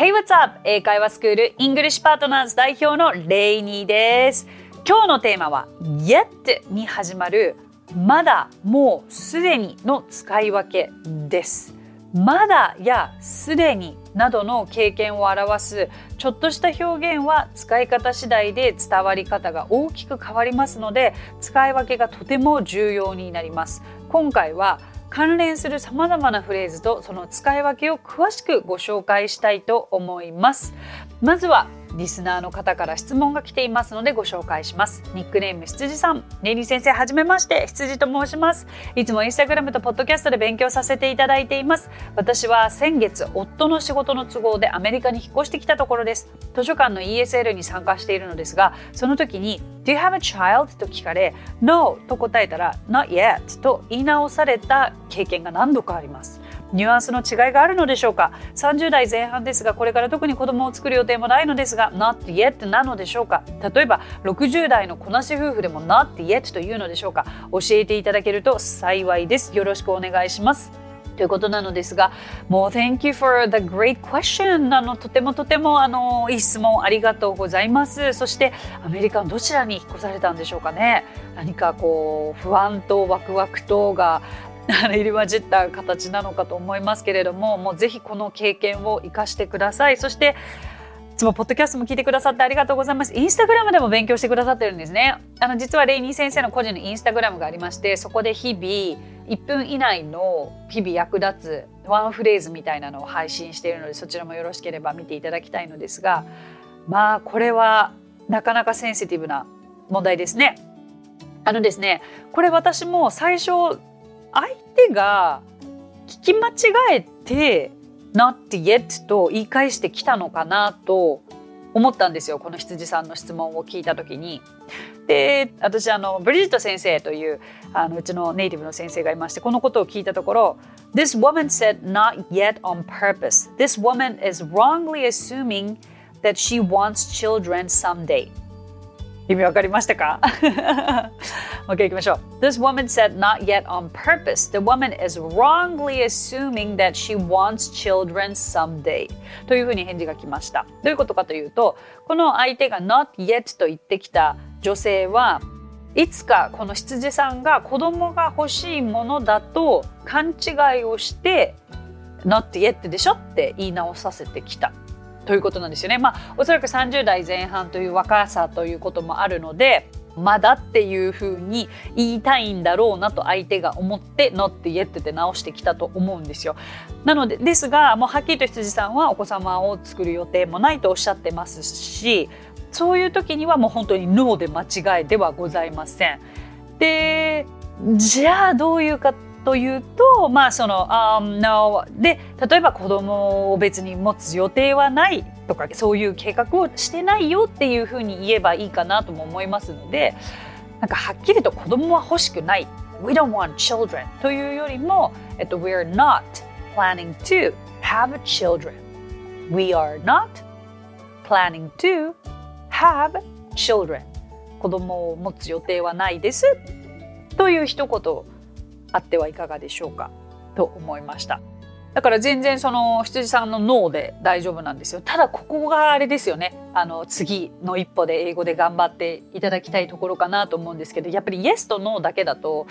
Hey, what's up? 英会話スクール English Partners 代表のレイニーです。今日のテーマは Yet に始まるまだ、もう、すでにの使い分けです。まだやすでになどの経験を表すちょっとした表現は使い方次第で伝わり方が大きく変わりますので使い分けがとても重要になります。今回は関連するさまざまなフレーズとその使い分けを詳しくご紹介したいと思います。まずはリスナーの方から質問が来ていますのでご紹介します。ニックネーム羊さん。ネリー先生はじめまして。羊と申します。いつもインスタグラムとポッドキャストで勉強させていただいています。私は先月夫の仕事の都合でアメリカに引っ越してきたところです。図書館の ESL に参加しているのですがその時に Do you have a child? と聞かれ No と答えたら Not yet と言い直された経験が何度かあります。ニュアンスの違いがあるのでしょうか？30代前半ですがこれから特に子供を作る予定もないのですが not yet なのでしょうか？例えば60代のこなし夫婦でも not yet というのでしょうか？教えていただけると幸いです。よろしくお願いします。ということなのですが、もう Thank you for the great question あのとてもとてもあのいい質問ありがとうございます。そしてアメリカのどちらに引っ越されたんでしょうかね？何かこう不安とワクワクとが 入り混じった形なのかと思いますけれどももうぜひこの経験を生かしてくださいそしていつもポッドキャストも聞いてくださってありがとうございます。インスタグラムでも勉強してくださってるんですね。あの実はレイニー先生の個人のインスタグラムがありまして、そこで日々1分以内の日々役立つワンフレーズみたいなのを配信しているので、そちらもよろしければ見ていただきたいのですが、まあこれはなかなかセンシティブな問題ですね。あのですね、これ私も最初相手が聞き間違えて not yet と言い返してきたのかなと思ったんですよこの羊さんの質問を聞いた時に。で私あのブリジット先生というあのうちのネイティブの先生がいましてこのことを聞いたところ This woman said not yet on purpose. This woman is wrongly assuming that she wants children someday. 意味わかりましたか ?OK 行きましょう。This woman said not yet on purpose. The woman is wrongly assuming that she wants children someday. というふうに返事が来ました。どういうことかというと、この相手が not yet と言ってきた女性はいつかこの羊さんが子供が欲しいものだと勘違いをして not yet でしょって言い直させてきたということなんですよね。まあおそらく30代前半という若さということもあるのでまだっていうふうに言いたいんだろうなと相手が思って「not yet」って直してきたと思うんですよ。なのでですがもうはっきりと羊さんはお子様を作る予定もないとおっしゃってますしそういう時にはもう本当に「ノー」で間違いではございません。でじゃあどういうかというとまあその「um, no」で例えば子供を別に持つ予定はないとかそういう計画をしてないよっていうふうに言えばいいかなとも思いますのでなんかはっきりと子供は欲しくない。We don't want children というよりも、えっと、We're not planning to have children. We are not planning to have children. 子供を持つ予定はないです。という一言あってはいかがでしょうか？と思いました。だから全然その羊さんの脳で大丈夫なんですよ。ただここがあれですよね。あの次の一歩で英語で頑張っていただきたいところかなと思うんですけどやっぱりイエスとノーだけだと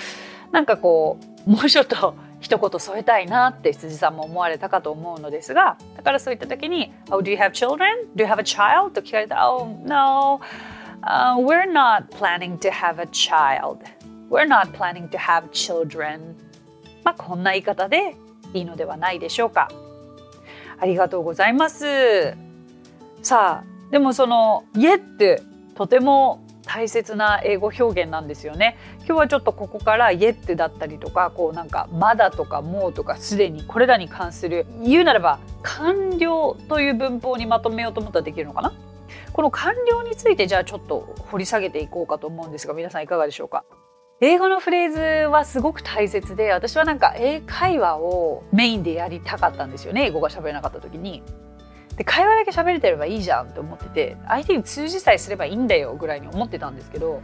なんかこうもうちょっと一言添えたいなって羊さんも思われたかと思うのですがだからそういった時に「Oh, do you have children? Do you have a child?」と聞かれた「Oh, no、uh, we're not planning to have a child」We're not planning to have children. まあこんな言い方でいいのではないでしょうか。ありがとうございます。さあ、でもその yet とても大切な英語表現なんですよね。今日はちょっとここから yet だったりとか、こうなんかまだとかもうとかすでにこれらに関する言うならば完了という文法にまとめようと思ったらできるのかな？この完了についてじゃあちょっと掘り下げていこうかと思うんですが皆さんいかがでしょうか？英語のフレーズはすごく大切で私はなんか英会話をメインでやりたかったんですよね英語が喋れなかった時に。で会話だけ喋れてればいいじゃんって思ってて相手に通じさえすればいいんだよぐらいに思ってたんですけど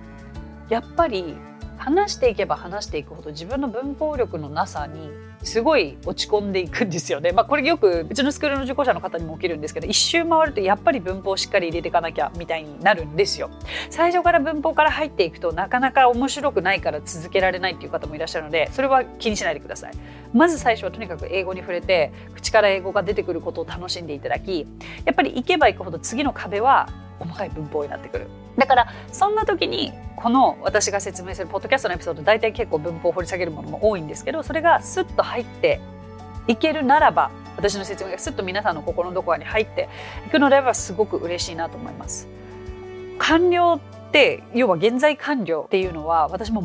やっぱり話していけば話していくほど自分の文法力のなさにすごい落ち込んでいくんですよね。まあ、これよく別のスクールの受講者の方にも起きるんですけど一周回るとやっぱり文法をしっかり入れていかなきゃみたいになるんですよ。最初から文法から入っていくとなかなか面白くないから続けられないっていう方もいらっしゃるのでそれは気にしないでください。まず最初はとにかく英語に触れて口から英語が出てくることを楽しんでいただきやっぱり行けば行くほど次の壁は細かい文法になってくる。だからそんな時にこの私が説明するポッドキャストのエピソード大体結構文法を掘り下げるものも多いんですけどそれがスッと入っていけるならば私の説明がスッと皆さんの心のどこかに入っていくのであればすごく嬉しいなと思います。完了って要は現在完了っていうのは私も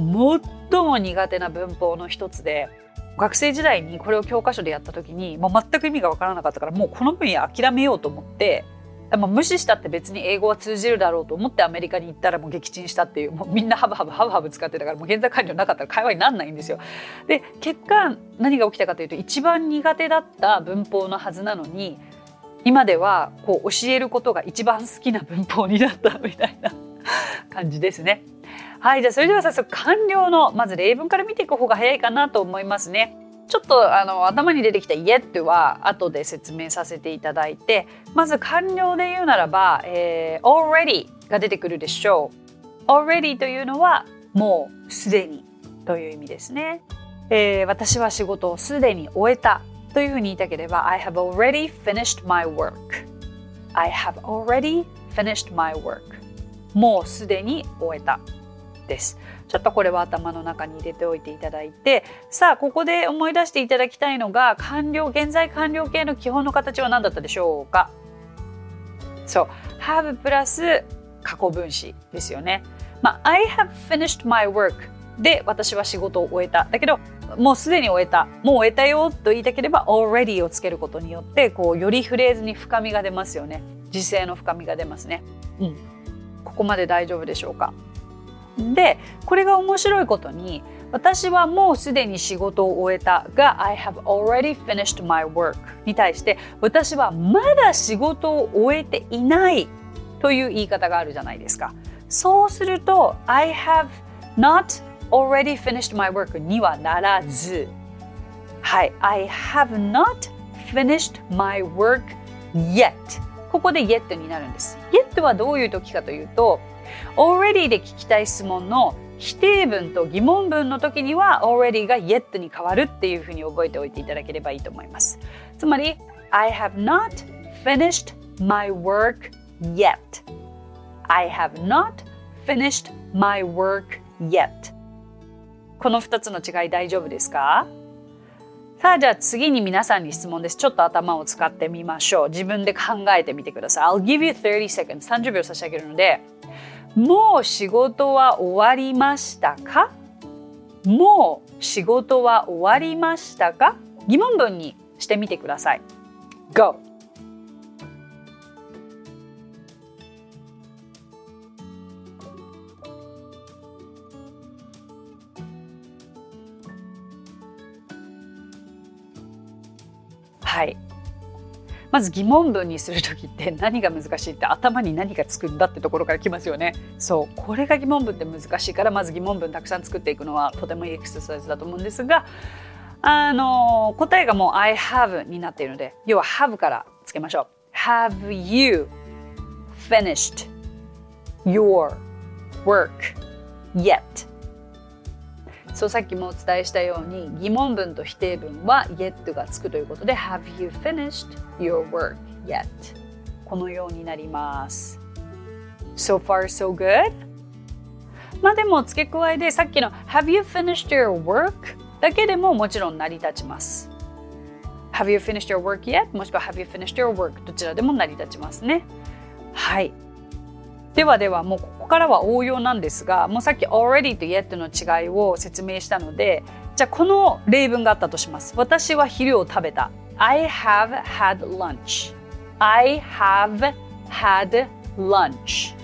最も苦手な文法の一つで学生時代にこれを教科書でやった時にもう全く意味が分からなかったからもうこの分野諦めようと思ってまあ、無視したって別に英語は通じるだろうと思ってアメリカに行ったらもう撃沈したっていうもうみんなハブハブハブハブ使ってたからもう現在完了なかったら会話にならないんですよ。で結果何が起きたかというと一番苦手だった文法のはずなのに今ではこう教えることが一番好きな文法になったみたいな感じですね。はいじゃあそれでは早速完了のまず例文から見ていく方が早いかなと思いますね。ちょっとあの頭に出てきた yet は後で説明させていただいてまず完了で言うならば、えー、already が出てくるでしょう。already というのはもうすでにという意味ですね、えー、私は仕事をすでに終えたというふうに言いたければ I have already finished my work. I have already finished my work. もうすでに終えたです。ちょっとこれは頭の中に入れておいていただいてさあここで思い出していただきたいのが完了現在完了形の基本の形は何だったでしょうか？そう have プラス過去分詞ですよね。まあ、I have finished my work で私は仕事を終えた。だけどもうすでに終えた。もう終えたよと言いたければ already をつけることによってこうよりフレーズに深みが出ますよね。時勢の深みが出ますね。うん。ここまで大丈夫でしょうか？でこれが面白いことに私はもうすでに仕事を終えたが I have already finished my work に対して私はまだ仕事を終えていないという言い方があるじゃないですか。そうすると I have not already finished my work にはならず。はい。I have not finished my work yet ここで yet になるんです。yet はどういう時かというと already で聞きたい質問の否定文と疑問文の時には already が yet に変わるっていうふうに覚えておいていただければいいと思います。つまり I have not finished my work yet. I have not finished my work yet. この2つの違い大丈夫ですか？さあじゃあ次に皆さんに質問です。ちょっと頭を使ってみましょう。自分で考えてみてください。I'll give you 30 seconds. 30秒差し上げるのでもう仕事は終わりましたか？もう仕事は終わりましたか？疑問文にしてみてください。Go! まず疑問文にする時って何が難しいって頭に何がつくんだってところから来ますよね。そうこれが疑問文って難しいからまず疑問文たくさん作っていくのはとてもいいエクササイズだと思うんですがあの答えがもう I have になっているので要は have からつけましょう。Have you finished your work yet? そうさっきもお伝えしたように疑問文と否定文は yet がつくということで Have you finished your work yet? このようになります。So far so good? まあでも付け加えでさっきの Have you finished your work? だけでももちろん成り立ちます。Have you finished your work yet? もしくは Have you finished your work? どちらでも成り立ちますね。はい。ではではもうここからは応用なんですがもうさっき already と yet の違いを説明したのでじゃあこの例文があったとします。私は昼を食べた。I have had lunch. I have had lunch.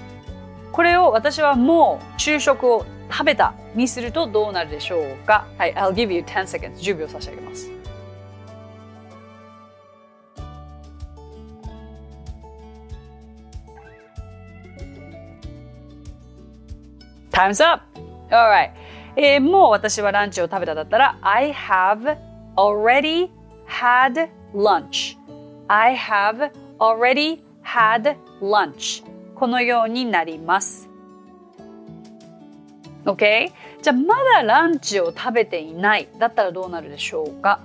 これを私はもう昼食を食べたにするとどうなるでしょうか？はい I'll give you 10 seconds 10秒差し上げます。Time's up! Alright. えー、もう私はランチを食べただったら I have already had lunch I have already had lunch このようになります OK? じゃあまだランチを食べていないだったらどうなるでしょうか、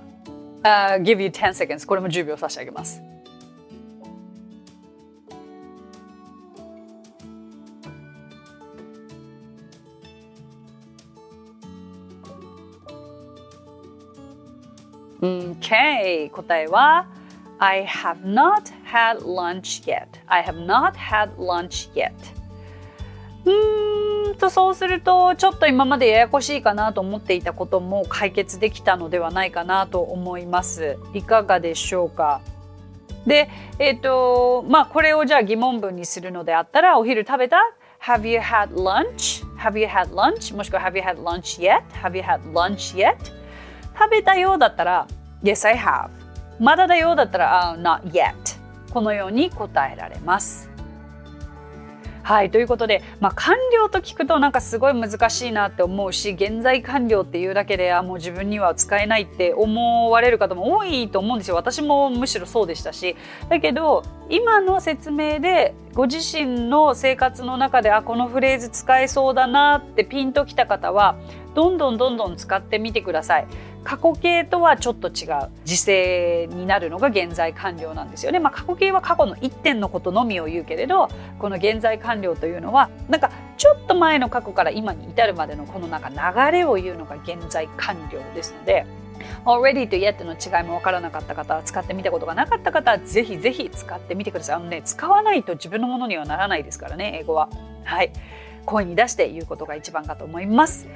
uh, ?Give you 10 seconds これも10秒差し上げます Okay 答えは I have not had lunch yet I have not had lunch yet うーんとそうするとちょっと今までややこしいかなと思っていたことも解決できたのではないかなと思いますいかがでしょうかでえっ、ー、とまあこれをじゃあ疑問文にするのであったらお昼食べた Have you had lunch? Have you had lunch? もしくは Have you had lunch yet? Have you had lunch yet? 食べたようだったら Yes, I have. まだだよだったら、uh, Not yet. このように答えられます。はいということで、まあ、完了と聞くとなんかすごい難しいなって思うし現在完了っていうだけであもう自分には使えないって思われる方も多いと思うんですよ。私もむしろそうでしたし。だけど今の説明でご自身の生活の中であこのフレーズ使えそうだなってピンときた方はどんどんどんどん使ってみてください。過去形とはちょっと違う時制になるのが現在完了なんですよね。まあ、過去形は過去の一点のことのみを言うけれどこの現在完了というのはなんかちょっと前の過去から今に至るまでのこのなんか流れを言うのが現在完了ですので already と yet の違いも分からなかった方使ってみたことがなかった方はぜひぜひ使ってみてください。あのね使わないと自分のものにはならないですからね英語は。はい声に出して言うことが一番かと思います。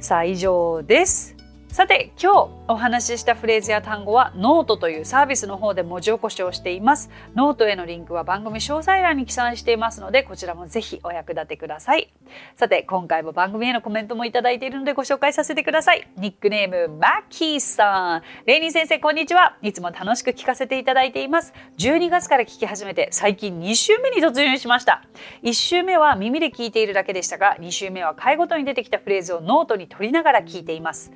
さあ以上です。さて今日お話ししたフレーズや単語はノートというサービスの方で文字起こしをしています。ノートへのリンクは番組詳細欄に記載していますのでこちらもぜひお役立てください。さて今回も番組へのコメントもいただいているのでご紹介させてください。ニックネームマッキーさん。レイニー先生こんにちは。いつも楽しく聞かせていただいています。12月から聞き始めて最近2週目に突入しました。1週目は耳で聞いているだけでしたが2週目は回ごとに出てきたフレーズをノートに取りながら聞いています。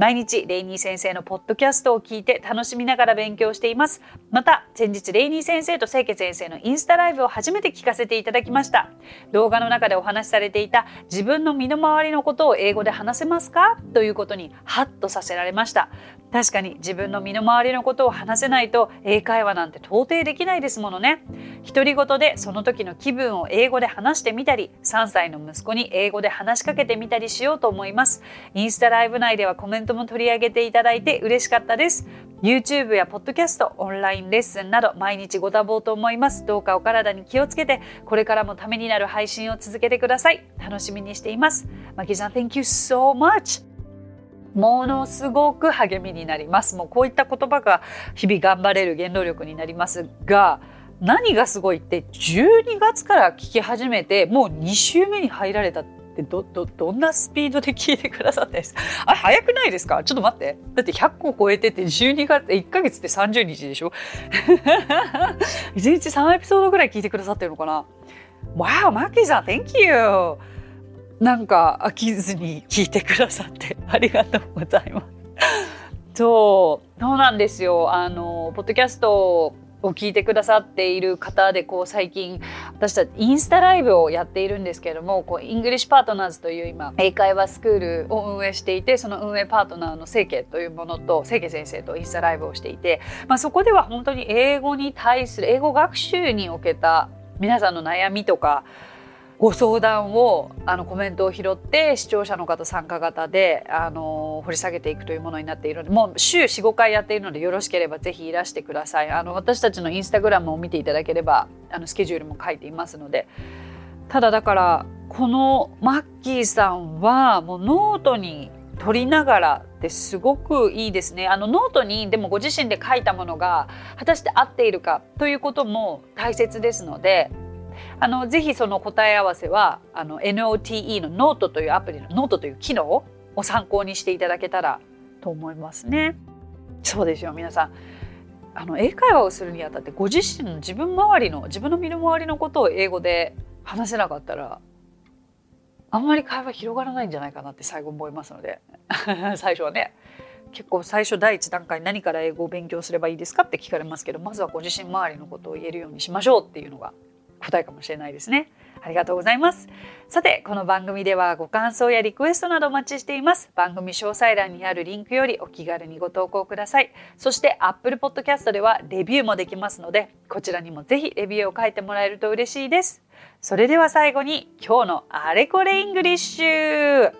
毎日レイニー先生のポッドキャストを聞いて楽しみながら勉強しています。また先日レイニー先生と清家先生のインスタライブを初めて聞かせていただきました。動画の中でお話しされていた自分の身の回りのことを英語で話せますか？ということにハッとさせられました。確かに自分の身の回りのことを話せないと英会話なんて到底できないですものね。独り言でその時の気分を英語で話してみたり3歳の息子に英語で話しかけてみたりしようと思います。インスタライブ内ではコメントも取り上げていただいて嬉しかったです。YouTube やポッドキャストオンラインレッスンなど毎日ご多忙と思います。どうかお体に気をつけてこれからもためになる配信を続けてください。楽しみにしています。マキさん Thank you so much ものすごく励みになります。もうこういった言葉が日々頑張れる原動力になりますが何がすごいって12月から聞き始めてもう2週目に入られたってどどどんなスピードで聞いてくださったんですか？あ早くないですか？ちょっと待って。だって100個超えてて12月1ヶ月って30日でしょ？1日3エピソードぐらい聞いてくださってるのかな？Wow, マッキーさん Thank you! なんか飽きずに聞いてくださってありがとうございます。そうそうなんですよ。あのポッドキャストを聞いてくださっている方でこう最近私たちインスタライブをやっているんですけれどもこうイングリッシュパートナーズという今英会話スクールを運営していてその運営パートナーの清家というものと清家先生とインスタライブをしていて、まあ、そこでは本当に英語に対する英語学習におけた皆さんの悩みとかご相談をあのコメントを拾って視聴者の方参加型であの掘り下げていくというものになっているのでもう週45回やっているのでよろしければぜひいらしてください。あの私たちのインスタグラムを見ていただければあのスケジュールも書いていますので。ただだからこのマッキーさんはもうノートに取りながらってすごくいいですね。あのノートにでもご自身で書いたものが果たして合っているかということも大切ですのであのぜひその答え合わせはあの NOTE のノートというアプリのノートという機能を参考にしていただけたらと思いますね。そうですよ皆さん。あの英会話をするにあたってご自身の自分周りの自分の身の回りのことを英語で話せなかったらあんまり会話広がらないんじゃないかなって最後思いますので。最初はね。結構最初第一段階何から英語を勉強すればいいですかって聞かれますけどまずはご自身周りのことを言えるようにしましょうっていうのが答えかもしれないですね。ありがとうございます。さて、この番組ではご感想やリクエストなどお待ちしています。番組詳細欄にあるリンクよりお気軽にご投稿ください。そして Apple Podcast ではレビューもできますので、こちらにもぜひレビューを書いてもらえると嬉しいです。それでは最後に今日のあれこれイングリッシュ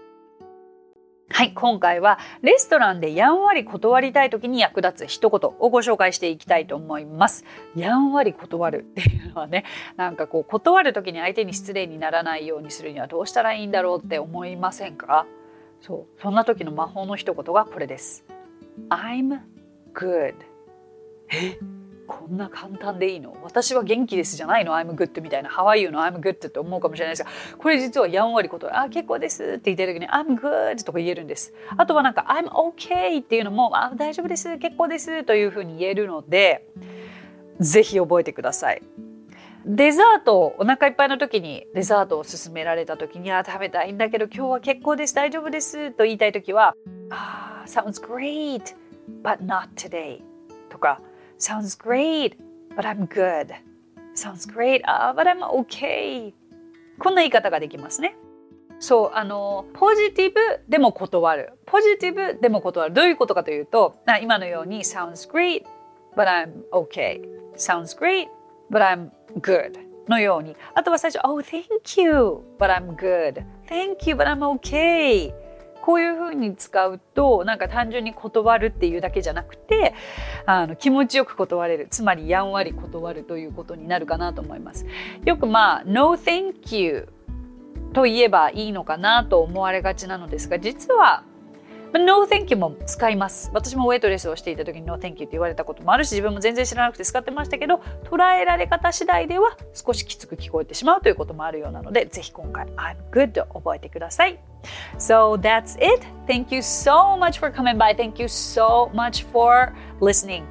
はい、今回はレストランでやんわり断りたい時に役立つ一言をご紹介していきたいと思います。やんわり断るっていうのはね、なんかこう断る時に相手に失礼にならないようにするにはどうしたらいいんだろうって思いませんか？そう、そんな時の魔法の一言がこれです。I'm good. え？こんな簡単でいいの？私は元気ですじゃないの？I'm good みたいな。How are you の？I'm good って思うかもしれないですがこれ実はやんわりことあ結構ですって言ってる時に I'm good とか言えるんです。あとはなんか I'm okay っていうのもあ大丈夫です。結構ですというふうに言えるのでぜひ覚えてください。デザートお腹いっぱいの時にデザートを勧められた時にあ食べたいんだけど今日は結構です。大丈夫です。と言いたい時はあ sounds great but not today とか Sounds great, but I'm good. Sounds great, but I'm okay. こんな言い方ができますね。そう、あの、ポジティブでも断る。ポジティブでも断る。どういうことかというと、今のように Sounds great, but I'm okay. Sounds great, but I'm good. のように。あとは最初、Oh, thank you, but I'm good. Thank you, but I'm okay. こういうふうに使うとなんか単純に断るっていうだけじゃなくてあの気持ちよく断れるつまりやんわり断るということになるかなと思います。よくまあ「No thank you」と言えばいいのかなと思われがちなのですが実は No thank you も使います。私もウェイトレスをしていた時に No thank you って言われたこともあるし自分も全然知らなくて使ってましたけど捉えられ方次第では少しきつく聞こえてしまうということもあるようなのでぜひ今回 I'm good と覚えてください。So that's it. Thank you so much for coming by. Thank you so much for listening.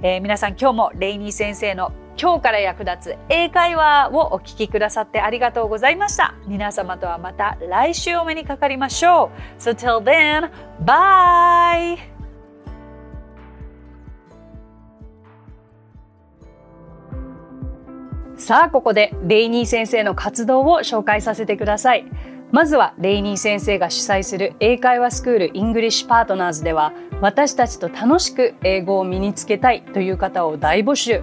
えー、皆さん今日もレイニー先生の今日から役立つ英会話をお聞きくださってありがとうございました。皆様とはまた来週お目にかかりましょう。So till then, bye! さあ、ここでレイニー先生の活動を紹介させてください。まずはレイニー先生が主催する英会話スクールイングリッシュパートナーズでは私たちと楽しく英語を身につけたいという方を大募集。